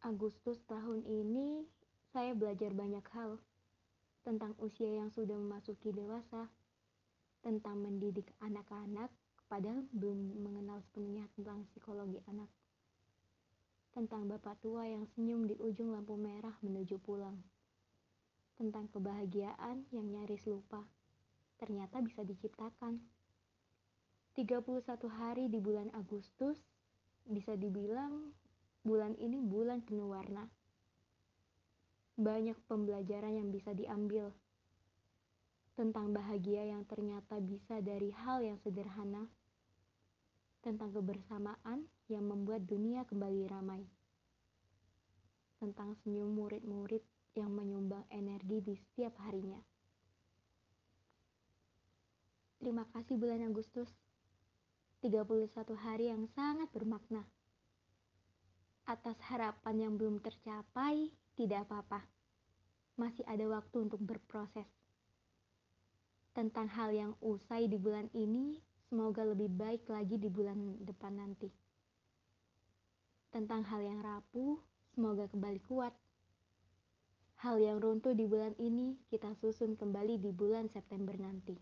Agustus tahun ini saya belajar banyak hal tentang usia yang sudah memasuki dewasa, tentang mendidik anak-anak padahal belum mengenal sepenuhnya tentang psikologi anak. Tentang bapak tua yang senyum di ujung lampu merah menuju pulang. Tentang kebahagiaan yang nyaris lupa. Ternyata bisa diciptakan. 31 hari di bulan Agustus bisa dibilang bulan ini bulan penuh warna. Banyak pembelajaran yang bisa diambil tentang bahagia yang ternyata bisa dari hal yang sederhana, tentang kebersamaan yang membuat dunia kembali ramai, tentang senyum murid-murid yang menyumbang energi di setiap harinya. Terima kasih bulan Agustus. 31 hari yang sangat bermakna atas harapan yang belum tercapai, tidak apa-apa. Masih ada waktu untuk berproses. Tentang hal yang usai di bulan ini, semoga lebih baik lagi di bulan depan nanti. Tentang hal yang rapuh, semoga kembali kuat. Hal yang runtuh di bulan ini, kita susun kembali di bulan September nanti.